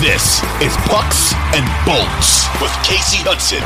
This is Pucks and Bolts with Kasey Hudson.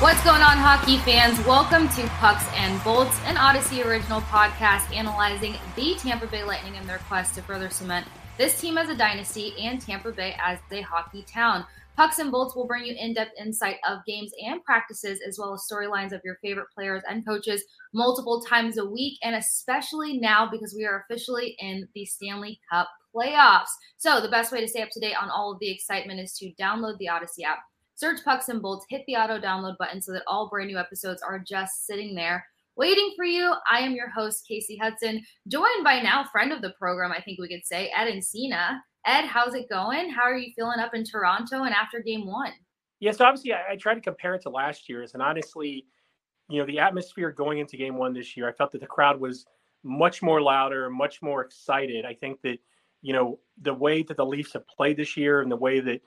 What's going on, hockey fans? Welcome to Pucks and Bolts, an Audacy original podcast analyzing the Tampa Bay Lightning and their quest to further cement this team as a dynasty and Tampa Bay as a hockey town. Pucks and Bolts will bring you in depth insight of games and practices, as well as storylines of your favorite players and coaches multiple times a week, and especially now because we are officially in the Stanley Cup playoffs. So, the best way to stay up to date on all of the excitement is to download the Audacy app, search Pucks and Bolts, hit the auto download button so that all brand new episodes are just sitting there waiting for you. I am your host, Kasey Hudson, joined by now friend of the program, I think we could say, Ed Encina. Ed, how's it going? How are you feeling up in Toronto and after game one? Yeah, so obviously I, I try to compare it to last year's, and honestly, you know, the atmosphere going into game one this year, I felt that the crowd was much more louder, much more excited. I think that you know, the way that the Leafs have played this year and the way that,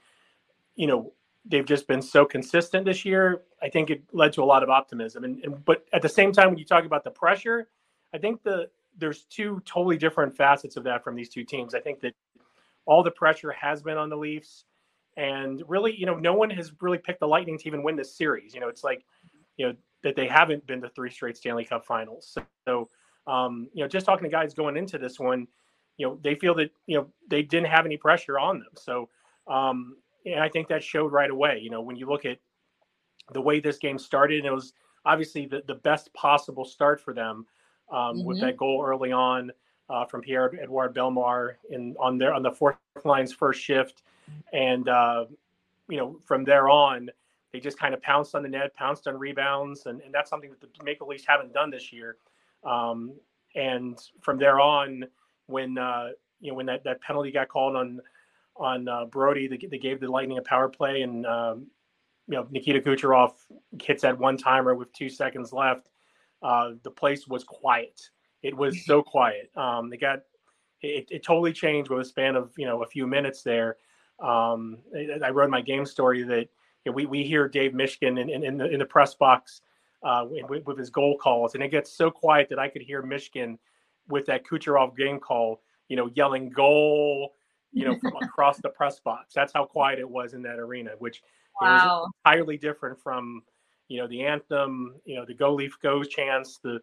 you know, they've just been so consistent this year, I think it led to a lot of optimism. And, and but at the same time, when you talk about the pressure, I think the there's two totally different facets of that from these two teams. I think that all the pressure has been on the Leafs, and really, you know, no one has really picked the Lightning to even win this series. You know, it's like, you know, that they haven't been to three straight Stanley Cup Finals. So, so um, you know, just talking to guys going into this one, you know they feel that you know they didn't have any pressure on them. So um, and I think that showed right away. You know when you look at the way this game started, and it was obviously the, the best possible start for them um, mm-hmm. with that goal early on uh, from Pierre Edouard Bellemare in on their on the fourth line's first shift, and uh, you know from there on they just kind of pounced on the net, pounced on rebounds, and, and that's something that the Maple Leafs haven't done this year. Um, and from there on, when uh, you know when that, that penalty got called on on uh, Brodie, they, they gave the Lightning a power play, and um, you know Nikita Kucherov hits that one timer with two seconds left. Uh, the place was quiet. It was so quiet. Um, they got it, it totally changed with a span of you know a few minutes there. Um, I, I wrote my game story that you know, we we hear Dave Mishkin in, in, in, the, in the press box uh, with, with, his goal calls, and it gets so quiet that I could hear Mishkin with that Kucherov game call, you know, yelling goal, you know, from across the press box. That's how quiet it was in that arena, which wow. was entirely different from, you know, the anthem, you know, the Go Leaf Goes chants, the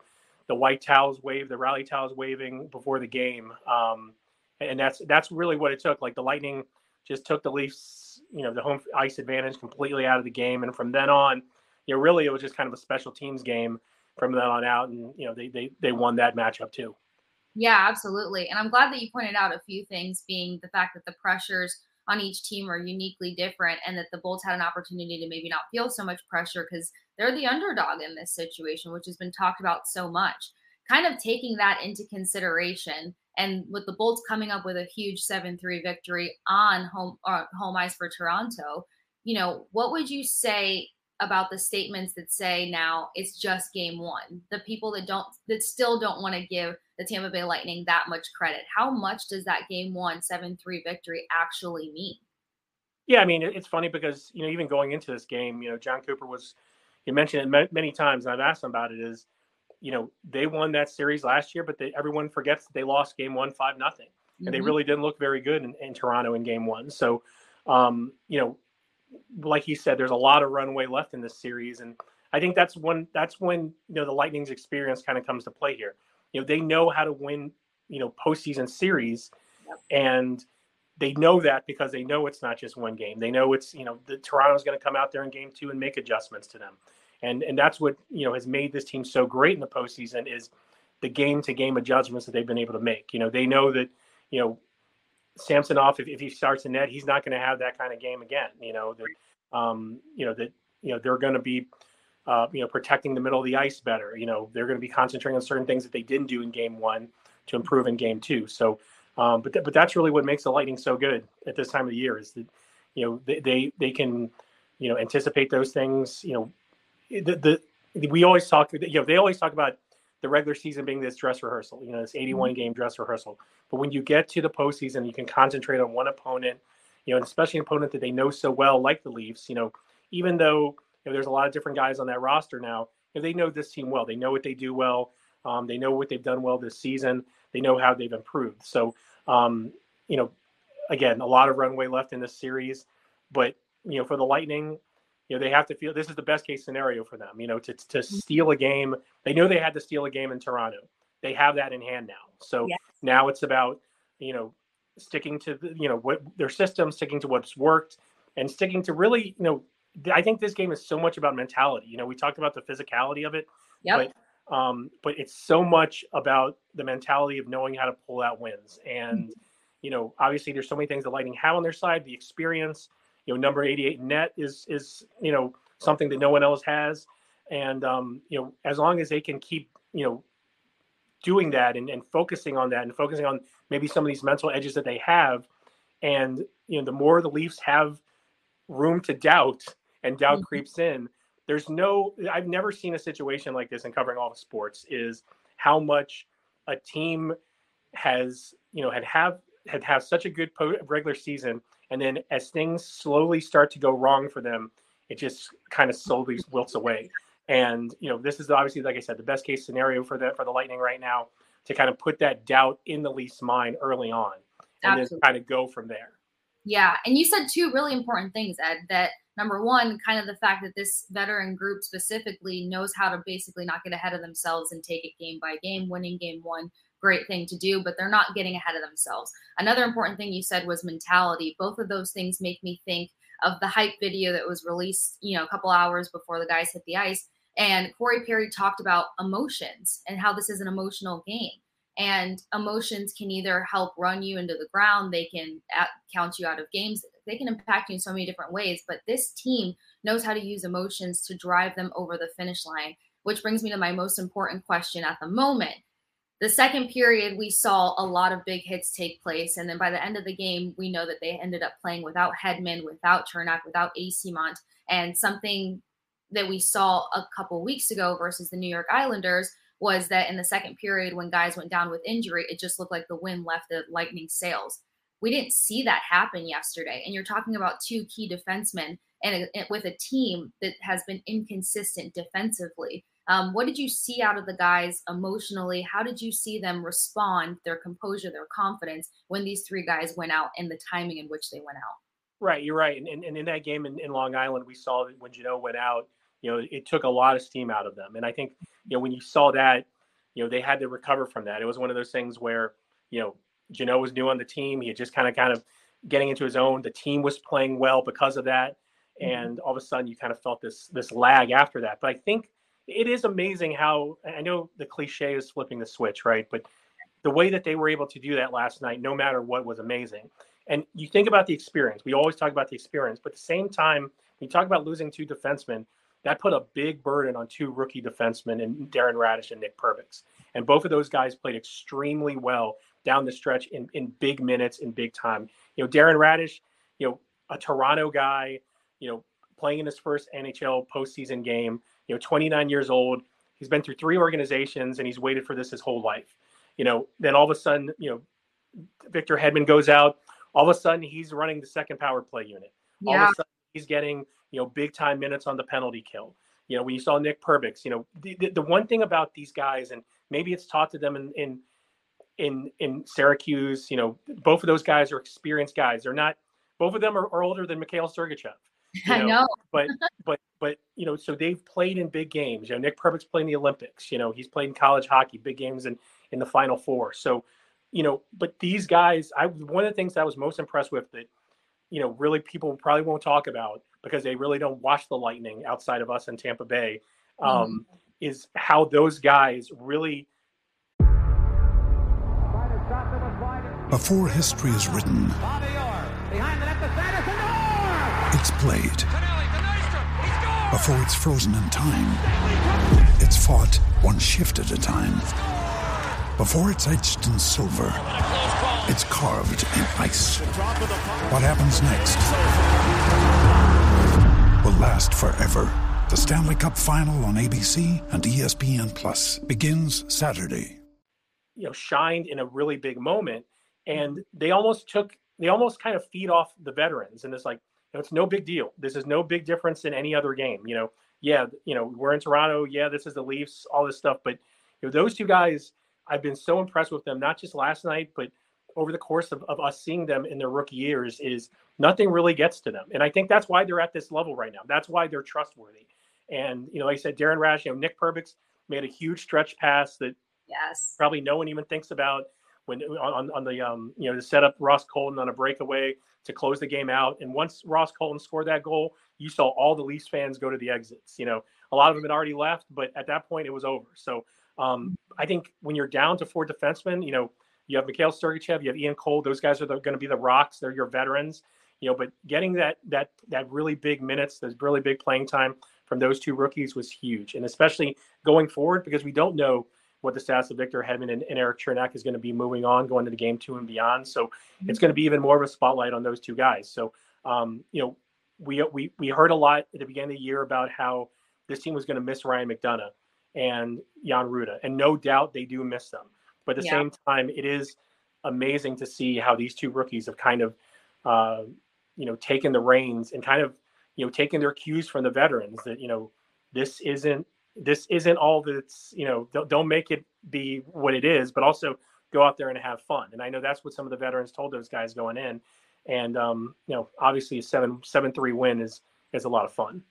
the white towels wave, the rally towels waving before the game. Um, and that's that's really what it took. Like the Lightning just took the Leafs, you know, the home ice advantage completely out of the game, and from then on, you know, really it was just kind of a special teams game from then on out, and you know, they they they won that matchup too. Yeah, absolutely. And I'm glad that you pointed out a few things being the fact that the pressures on each team are uniquely different and that the Bolts had an opportunity to maybe not feel so much pressure because they're the underdog in this situation, which has been talked about so much. Kind of taking that into consideration and with the Bolts coming up with a huge 7-3 victory on home uh, home ice for Toronto, you know, what would you say about the statements that say now it's just game one. The people that don't that still don't want to give the Tampa Bay Lightning that much credit. How much does that game one 7-3 victory actually mean? Yeah, I mean it's funny because you know even going into this game, you know Jon Cooper was you mentioned it many times and I've asked him about it is you know they won that series last year but they, everyone forgets that they lost game 1 5 nothing. And mm-hmm. they really didn't look very good in, in Toronto in game 1. So um, you know like he said, there's a lot of runway left in this series, and I think that's when that's when you know the Lightning's experience kind of comes to play here. You know, they know how to win, you know, postseason series, yep. and they know that because they know it's not just one game. They know it's you know the Toronto's going to come out there in game two and make adjustments to them, and and that's what you know has made this team so great in the postseason is the game to game adjustments that they've been able to make. You know, they know that you know Samsonov, if, if he starts in net, he's not going to have that kind of game again. You know that, um, you know that, you know they're going to be, uh, you know, protecting the middle of the ice better. You know they're going to be concentrating on certain things that they didn't do in game one to improve in game two. So, um, but th- but that's really what makes the Lightning so good at this time of the year is that, you know, they they, they can, you know, anticipate those things. You know, the the we always talk. You know, they always talk about the regular season being this dress rehearsal, you know, this 81 mm-hmm. game dress rehearsal. But when you get to the postseason, you can concentrate on one opponent, you know, especially an opponent that they know so well, like the Leafs. You know, even though you know, there's a lot of different guys on that roster now, you know, they know this team well. They know what they do well. Um, they know what they've done well this season. They know how they've improved. So, um, you know, again, a lot of runway left in this series, but you know, for the Lightning, you know they have to feel this is the best case scenario for them you know to, to mm-hmm. steal a game they know they had to steal a game in toronto they have that in hand now so yes. now it's about you know sticking to the, you know what their system sticking to what's worked and sticking to really you know i think this game is so much about mentality you know we talked about the physicality of it yep. but um but it's so much about the mentality of knowing how to pull out wins and mm-hmm. you know obviously there's so many things the lightning have on their side the experience you know, number 88 net is is you know something that no one else has, and um, you know, as long as they can keep you know doing that and, and focusing on that and focusing on maybe some of these mental edges that they have, and you know, the more the Leafs have room to doubt and doubt mm-hmm. creeps in. There's no, I've never seen a situation like this in covering all the sports. Is how much a team has, you know, had have had have such a good po- regular season and then as things slowly start to go wrong for them, it just kind of slowly wilts away. And you know, this is obviously, like I said, the best case scenario for the for the Lightning right now to kind of put that doubt in the Leafs' mind early on, and Absolutely. then kind of go from there. Yeah, and you said two really important things, Ed. That number one, kind of the fact that this veteran group specifically knows how to basically not get ahead of themselves and take it game by game, winning game one great thing to do, but they're not getting ahead of themselves. Another important thing you said was mentality. Both of those things make me think of the hype video that was released, you know, a couple hours before the guys hit the ice. And Corey Perry talked about emotions and how this is an emotional game. And emotions can either help run you into the ground, they can count you out of games, they can impact you in so many different ways. But this team knows how to use emotions to drive them over the finish line, which brings me to my most important question at the moment the second period, we saw a lot of big hits take place. And then by the end of the game, we know that they ended up playing without Hedman without Cernak, without Eyssimont. And something that we saw a couple weeks ago versus the New York Islanders was that in the second period, when guys went down with injury, it just looked like the wind left the Lightning sails. We didn't see that happen yesterday. And you're talking about two key defensemen and a, with a team that has been inconsistent defensively. Um, what did you see out of the guys emotionally? How did you see them respond, their composure, their confidence when these three guys went out and the timing in which they went out? Right, you're right. And, and, and in that game in, in, Long Island, we saw that when Jeannot went out, you know, it took a lot of steam out of them. And I think, you know, when you saw that, you know, they had to recover from that. It was one of those things where, you know, Jeannot was new on the team. He had just kind of, kind of getting into his own. The team was playing well because of that. Mm-hmm. And all of a sudden you kind of felt this, this lag after that. But I think, it is amazing how I know the cliche is flipping the switch, right? But the way that they were able to do that last night, no matter what, was amazing. And you think about the experience. We always talk about the experience, but at the same time, you talk about losing two defensemen, that put a big burden on two rookie defensemen and Darren Raddysh and Nick Perbix. And both of those guys played extremely well down the stretch in, in big minutes in big time. You know, Darren Raddysh, you know, a Toronto guy, you know, playing in his first NHL postseason game, you know 29 years old he's been through three organizations and he's waited for this his whole life you know then all of a sudden you know victor hedman goes out all of a sudden he's running the second power play unit all yeah. of a sudden he's getting you know big time minutes on the penalty kill you know when you saw nick perbix you know the, the, the one thing about these guys and maybe it's taught to them in in in in syracuse you know both of those guys are experienced guys they're not both of them are, are older than mikhail sergachev know? I know. but but but you know, so they've played in big games. You know, Nick Perbix played in the Olympics. You know, he's played in college hockey, big games in in the Final Four. So, you know, but these guys, I one of the things I was most impressed with that, you know, really people probably won't talk about because they really don't watch the Lightning outside of us in Tampa Bay, um, mm-hmm. is how those guys really Before history is written, it's played. Before it's frozen in time, it's fought one shift at a time. Before it's etched in silver, it's carved in ice. What happens next will last forever. The Stanley Cup Final on ABC and ESPN Plus begins Saturday. You know, shined in a really big moment, and they almost took, they almost kind of feed off the veterans, and it's like, you know, it's no big deal. This is no big difference in any other game. You know, yeah, you know, we're in Toronto. Yeah, this is the Leafs, all this stuff, but you know, those two guys, I've been so impressed with them, not just last night, but over the course of, of us seeing them in their rookie years is nothing really gets to them. And I think that's why they're at this level right now. That's why they're trustworthy. And, you know, like I said, Darren Raddysh, you know, Nick Perbix made a huge stretch pass that yes, probably no one even thinks about when on, on the, um, you know, to set up Ross Colton on a breakaway to close the game out. And once Ross Colton scored that goal, you saw all the Leafs fans go to the exits. You know, a lot of them had already left, but at that point it was over. So um, I think when you're down to four defensemen, you know, you have Mikhail Sergachev, you have Ian Cole. Those guys are going to be the rocks. They're your veterans, you know. But getting that that that really big minutes, those really big playing time from those two rookies was huge, and especially going forward because we don't know what the stats of Victor Hedman and, and Erik Cernak is going to be moving on, going to the game two and beyond. So mm-hmm. it's going to be even more of a spotlight on those two guys. So um, you know, we we we heard a lot at the beginning of the year about how this team was going to miss Ryan McDonagh and Jan Rutta, and no doubt they do miss them. But at the yeah. same time, it is amazing to see how these two rookies have kind of, uh, you know, taken the reins and kind of, you know, taken their cues from the veterans that you know, this isn't this isn't all that's you know don't, don't make it be what it is, but also go out there and have fun. And I know that's what some of the veterans told those guys going in. And um, you know, obviously a seven seven three win is is a lot of fun.